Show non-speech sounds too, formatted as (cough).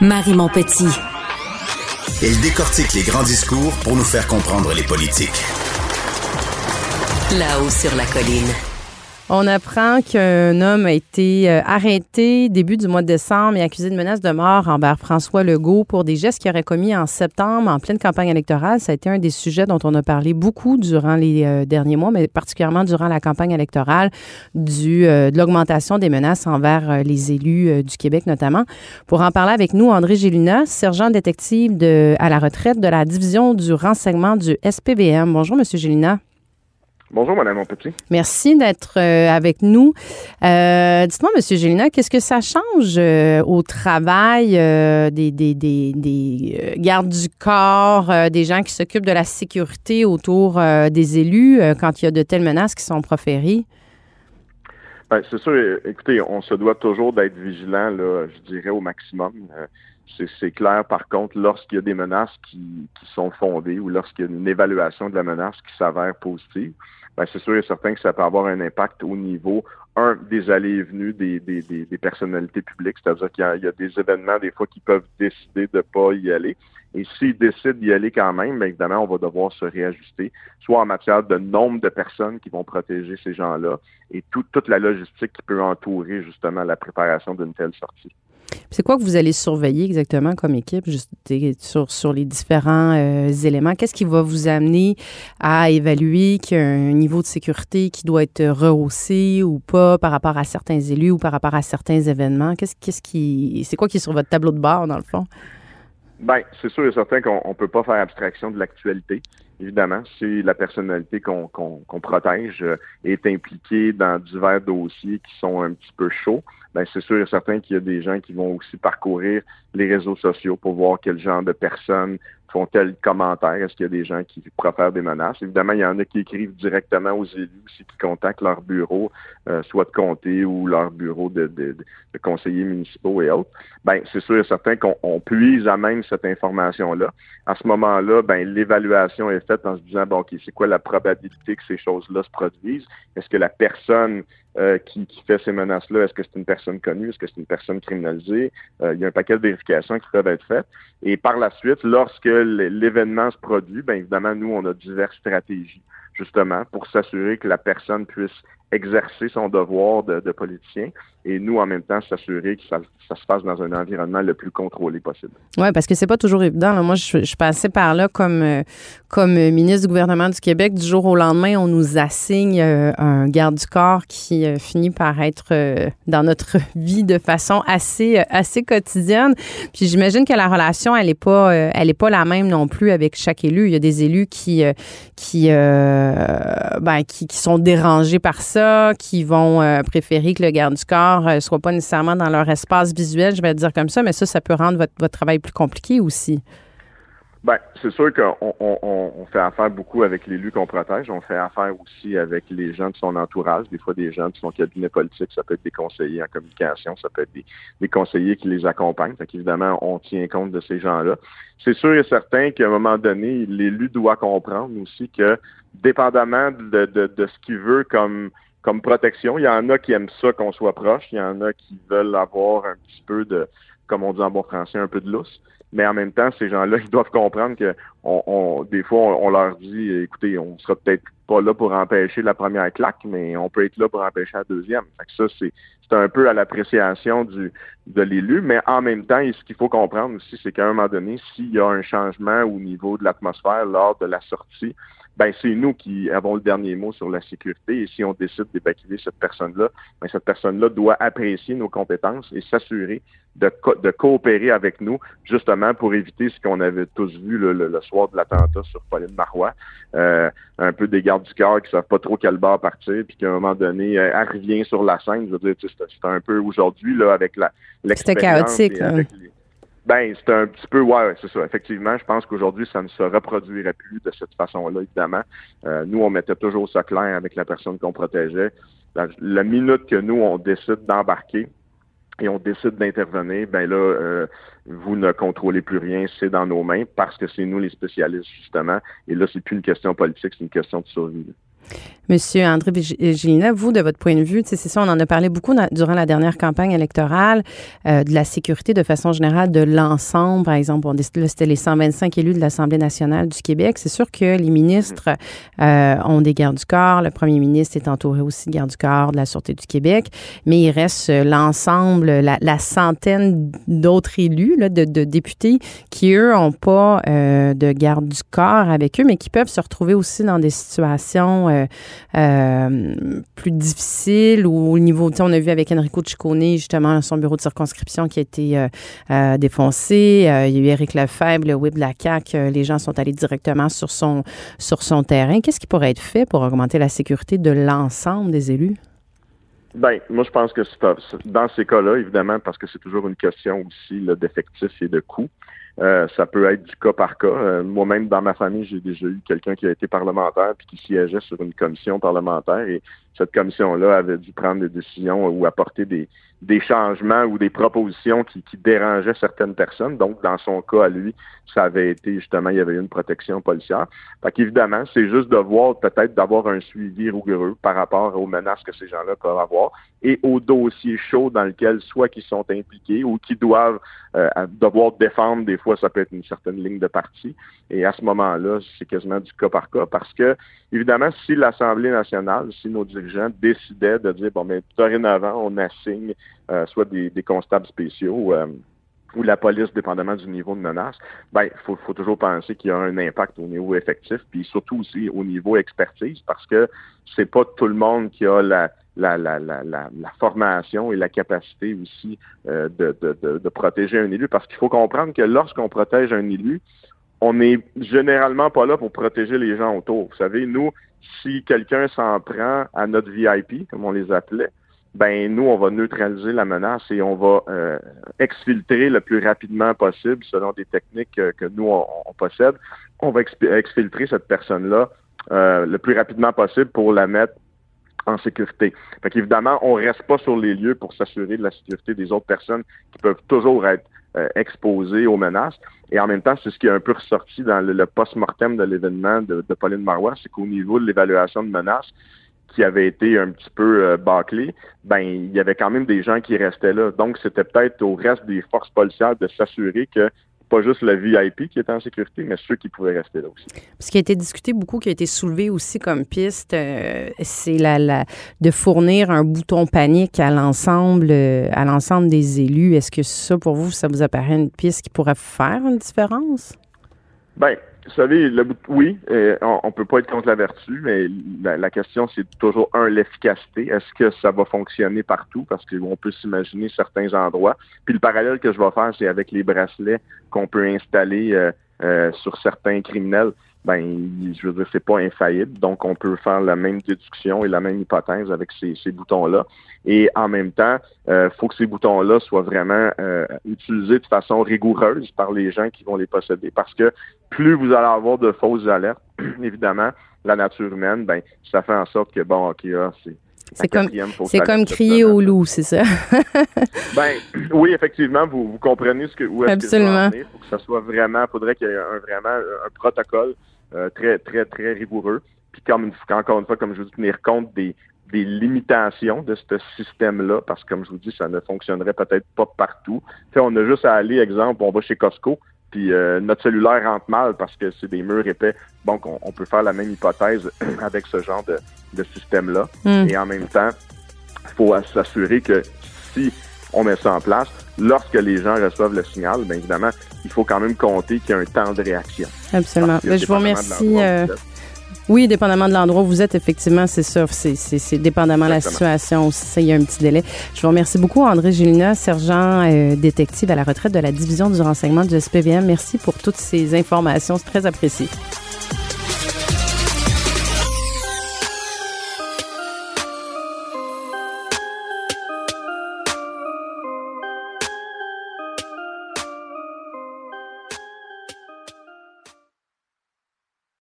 Marie Montpetit. Elle décortique les grands discours pour nous faire comprendre les politiques. Là-haut sur la colline. On apprend qu'un homme a été euh, arrêté début du mois de décembre et accusé de menace de mort envers François Legault pour des gestes qu'il aurait commis en septembre en pleine campagne électorale. Ça a été un des sujets dont on a parlé beaucoup durant les euh, derniers mois, mais particulièrement durant la campagne électorale, du, euh, de l'augmentation des menaces envers les élus du Québec notamment. Pour en parler avec nous, André Gélina, sergent détective de, à la retraite de la division du renseignement du SPVM. Bonjour, Monsieur Gélina. Bonjour, Madame Petit. Merci d'être euh, avec nous. Euh, dites-moi, Monsieur Gélina, qu'est-ce que ça change euh, au travail des, des, des, des gardes du corps, des gens qui s'occupent de la sécurité autour des élus quand il y a de telles menaces qui sont proférées? Ben, c'est sûr, écoutez, on se doit toujours d'être vigilant, là, je dirais, au maximum. C'est clair, par contre, lorsqu'il y a des menaces qui, sont fondées ou lorsqu'il y a une évaluation de la menace qui s'avère positive, ben, c'est sûr et certain que ça peut avoir un impact au niveau, un, des allées et venues des, personnalités publiques, c'est-à-dire qu'il y, a des événements, des fois, qui peuvent décider de pas y aller. Et s'ils décident d'y aller quand même, bien évidemment, on va devoir se réajuster, soit en matière de nombre de personnes qui vont protéger ces gens-là et toute la logistique qui peut entourer justement la préparation d'une telle sortie. C'est quoi que vous allez surveiller exactement comme équipe? Juste sur, sur les différents euh, éléments? Qu'est-ce qui va vous amener à évaluer qu'il y a un niveau de sécurité qui doit être rehaussé ou pas par rapport à certains élus ou par rapport à certains événements? Qu'est-ce, qu'est-ce qui, c'est quoi qui est sur votre tableau de bord, dans le fond? Bien, c'est sûr et certain qu'on ne peut pas faire abstraction de l'actualité. Évidemment, si la personnalité qu'on protège euh, est impliquée dans divers dossiers qui sont un petit peu chauds, ben c'est sûr et certain qu'il y a des gens qui vont aussi parcourir les réseaux sociaux pour voir quel genre de personnes font tel commentaire? Est-ce qu'il y a des gens qui profèrent des menaces? Évidemment, il y en a qui écrivent directement aux élus aussi, qui contactent leur bureau, euh, soit de comté ou leur bureau de, de, de conseillers municipaux et autres. Ben, c'est sûr et certain qu'on puise à même cette information-là. À ce moment-là, ben, l'évaluation est faite en se disant, bon, OK, c'est quoi la probabilité que ces choses-là se produisent? Est-ce que la personne euh, qui, qui, fait ces menaces-là, est-ce que c'est une personne connue? Est-ce que c'est une personne criminalisée? Euh, il y a un paquet de vérifications qui peuvent être faites. Et par la suite, lorsque l'événement se produit, bien évidemment, nous, on a diverses stratégies, justement, pour s'assurer que la personne puisse exercer son devoir de, politicien et nous, en même temps, s'assurer que ça, se passe dans un environnement le plus contrôlé possible. Oui, parce que c'est pas toujours évident. Moi, je, je, passais par là comme, euh, comme ministre du gouvernement du Québec. Du jour au lendemain, on nous assigne euh, un garde du corps qui euh, finit par être dans notre (laughs) vie de façon assez, assez quotidienne. Puis j'imagine que la relation, elle est pas, elle est pas la même non plus avec chaque élu. Il y a des élus qui, qui, ben, qui, qui sont dérangés par ça, qui vont préférer que le garde du corps ne euh, soient pas nécessairement dans leur espace visuel, je vais dire comme ça, mais ça, ça peut rendre votre, votre travail plus compliqué aussi. Ben, c'est sûr qu'on on, on, fait affaire beaucoup avec l'élu qu'on protège. On fait affaire aussi avec les gens de son entourage, des fois des gens de son cabinet politique. Ça peut être des conseillers en communication, ça peut être des, conseillers qui les accompagnent. Fait qu'évidemment, on tient compte de ces gens-là. C'est sûr et certain qu'à un moment donné, l'élu doit comprendre aussi que, dépendamment de, de ce qu'il veut comme comme protection. Il y en a qui aiment ça qu'on soit proche. Il y en a qui veulent avoir un petit peu de, comme on dit en bon français, un peu de lousse. Mais en même temps, ces gens-là, (laughs) ils doivent comprendre que on, on des fois, on, leur dit, écoutez, on sera peut-être pas là pour empêcher la première claque, mais on peut être là pour empêcher la deuxième. Fait que ça, c'est, c'est un peu à l'appréciation du de l'élu, mais en même temps, ce qu'il faut comprendre aussi, c'est qu'à un moment donné, s'il y a un changement au niveau de l'atmosphère lors de la sortie, ben c'est nous qui avons le dernier mot sur la sécurité. Et si on décide d'évacuer cette personne-là, ben cette personne-là doit apprécier nos compétences et s'assurer de, de, coopérer avec nous, justement pour éviter ce qu'on avait tous vu le, le, soir de l'attentat sur Pauline Marois. Euh, un peu des gardes du cœur qui savent pas trop quel bar partir, puis qu'à un moment donné, elle revient sur la scène. Je veux dire, c'est un peu aujourd'hui, là, avec la C'était chaotique. Ben, c'est un petit peu, ouais, c'est ça. Effectivement, je pense qu'aujourd'hui, ça ne se reproduirait plus de cette façon-là, évidemment. Euh, nous, on mettait toujours ça clair avec la personne qu'on protégeait. La, minute que nous, on décide d'embarquer et on décide d'intervenir, ben là, euh, vous ne contrôlez plus rien, c'est dans nos mains parce que c'est nous les spécialistes, justement. Et là, c'est plus une question politique, c'est une question de survie. Monsieur André Gélina, vous, de votre point de vue, c'est ça, on en a parlé beaucoup durant la dernière campagne électorale, euh, de la sécurité de façon générale de l'ensemble. Par exemple, là, c'était les 125 élus de l'Assemblée nationale du Québec. C'est sûr que les ministres euh, ont des gardes du corps. Le premier ministre est entouré aussi de gardes du corps de la Sûreté du Québec. Mais il reste euh, l'ensemble, la, centaine d'autres élus, de, députés, qui, eux, n'ont pas de garde du corps avec eux, mais qui peuvent se retrouver aussi dans des situations euh, plus difficile ou au niveau, on a vu avec Enrico Ciccone, justement, son bureau de circonscription qui a été euh, euh, défoncé. il y a eu Éric Lefebvre, le whip de la CAQ. les gens sont allés directement sur son, sur son terrain. Qu'est-ce qui pourrait être fait pour augmenter la sécurité de l'ensemble des élus? Ben, moi, je pense que dans ces cas-là, évidemment, parce que c'est toujours une question aussi d'effectifs et de coûts. Euh, ça peut être du cas par cas. Euh, moi-même, dans ma famille, j'ai déjà eu quelqu'un qui a été parlementaire puis qui siégeait sur une commission parlementaire et cette commission-là avait dû prendre des décisions ou apporter des, des changements ou des propositions qui, qui, dérangeaient certaines personnes. Donc, dans son cas, à lui, ça avait été justement, il y avait eu une protection policière. Fait qu'évidemment, c'est juste de voir peut-être d'avoir un suivi rigoureux par rapport aux menaces que ces gens-là peuvent avoir et aux dossiers chauds dans lesquels soit qu'ils sont impliqués ou qui doivent euh, devoir défendre, des fois, ça peut être une certaine ligne de parti. Et à ce moment-là, c'est quasiment du cas par cas parce que, évidemment, si l'Assemblée nationale, si nos dirigeants décidaient de dire, bon, mais dorénavant, on assigne euh, soit des, constables spéciaux euh, ou la police, dépendamment du niveau de menace, ben, il faut, faut, toujours penser qu'il y a un impact au niveau effectif, puis surtout aussi au niveau expertise, parce que c'est pas tout le monde qui a la, la, la, la, la, formation et la capacité aussi euh, de, de, de, protéger un élu. Parce qu'il faut comprendre que lorsqu'on protège un élu, on n'est généralement pas là pour protéger les gens autour. Vous savez, nous, si quelqu'un s'en prend à notre VIP, comme on les appelait, ben nous, on va neutraliser la menace et on va euh, exfiltrer le plus rapidement possible selon des techniques que nous, on, possède. On va exfiltrer cette personne-là euh, le plus rapidement possible pour la mettre en sécurité. Fait qu'évidemment, on reste pas sur les lieux pour s'assurer de la sécurité des autres personnes qui peuvent toujours être euh, exposées aux menaces. Et en même temps, c'est ce qui est un peu ressorti dans le, post-mortem de l'événement de, Pauline Marois, c'est qu'au niveau de l'évaluation de menaces, qui avait été un petit peu euh, bâclé, ben il y avait quand même des gens qui restaient là. Donc c'était peut-être au reste des forces policières de s'assurer que pas juste le VIP qui était en sécurité, mais ceux qui pouvaient rester là aussi. Ce qui a été discuté beaucoup, qui a été soulevé aussi comme piste, euh, c'est la, de fournir un bouton panique à l'ensemble euh, à l'ensemble des élus. Est-ce que ça, pour vous, ça vous apparaît une piste qui pourrait faire une différence? Bien, vous savez, oui, euh, on, on, peut pas être contre la vertu, mais la, question c'est toujours un l'efficacité. Est-ce que ça va fonctionner partout? Parce qu'on peut s'imaginer certains endroits. Puis le parallèle que je vais faire, c'est avec les bracelets qu'on peut installer euh, euh, sur certains criminels ben, je veux dire, c'est pas infaillible. Donc, on peut faire la même déduction et la même hypothèse avec ces, ces boutons-là. Et en même temps, il euh, faut que ces boutons-là soient vraiment euh, utilisés de façon rigoureuse par les gens qui vont les posséder. Parce que plus vous allez avoir de fausses alertes, (clears throat) évidemment, la nature humaine, ben, ça fait en sorte que, bon, OK, ah, c'est c'est comme, c'est comme crier au loup, c'est ça? (laughs) ben, oui, effectivement, vous, vous comprenez ce que, où est-ce faut que ça soit vraiment, il faudrait qu'il y ait un, vraiment un protocole euh, très, très, très rigoureux. Puis comme une, encore une fois, comme je vous dis, tenir compte des, des limitations de ce système-là, parce que comme je vous dis, ça ne fonctionnerait peut-être pas partout. Fait, on a juste à aller, exemple, on va chez Costco, puis euh, notre cellulaire rentre mal parce que c'est des murs épais. Donc, on, peut faire la même hypothèse (clears throat) avec ce genre de, de système-là. Hmm. Et en même temps, il faut s'assurer que si on met ça en place, lorsque les gens reçoivent le signal, bien évidemment, il faut quand même compter qu'il y a un temps de réaction. Absolument. Ben, je vous remercie. Euh, oui, dépendamment de l'endroit où vous êtes, effectivement, c'est ça. C'est dépendamment de la situation aussi. il y a un petit délai. Je vous remercie beaucoup, André Gélina, sergent euh, détective à la retraite de la division du renseignement du SPVM. Merci pour toutes ces informations. C'est très apprécié.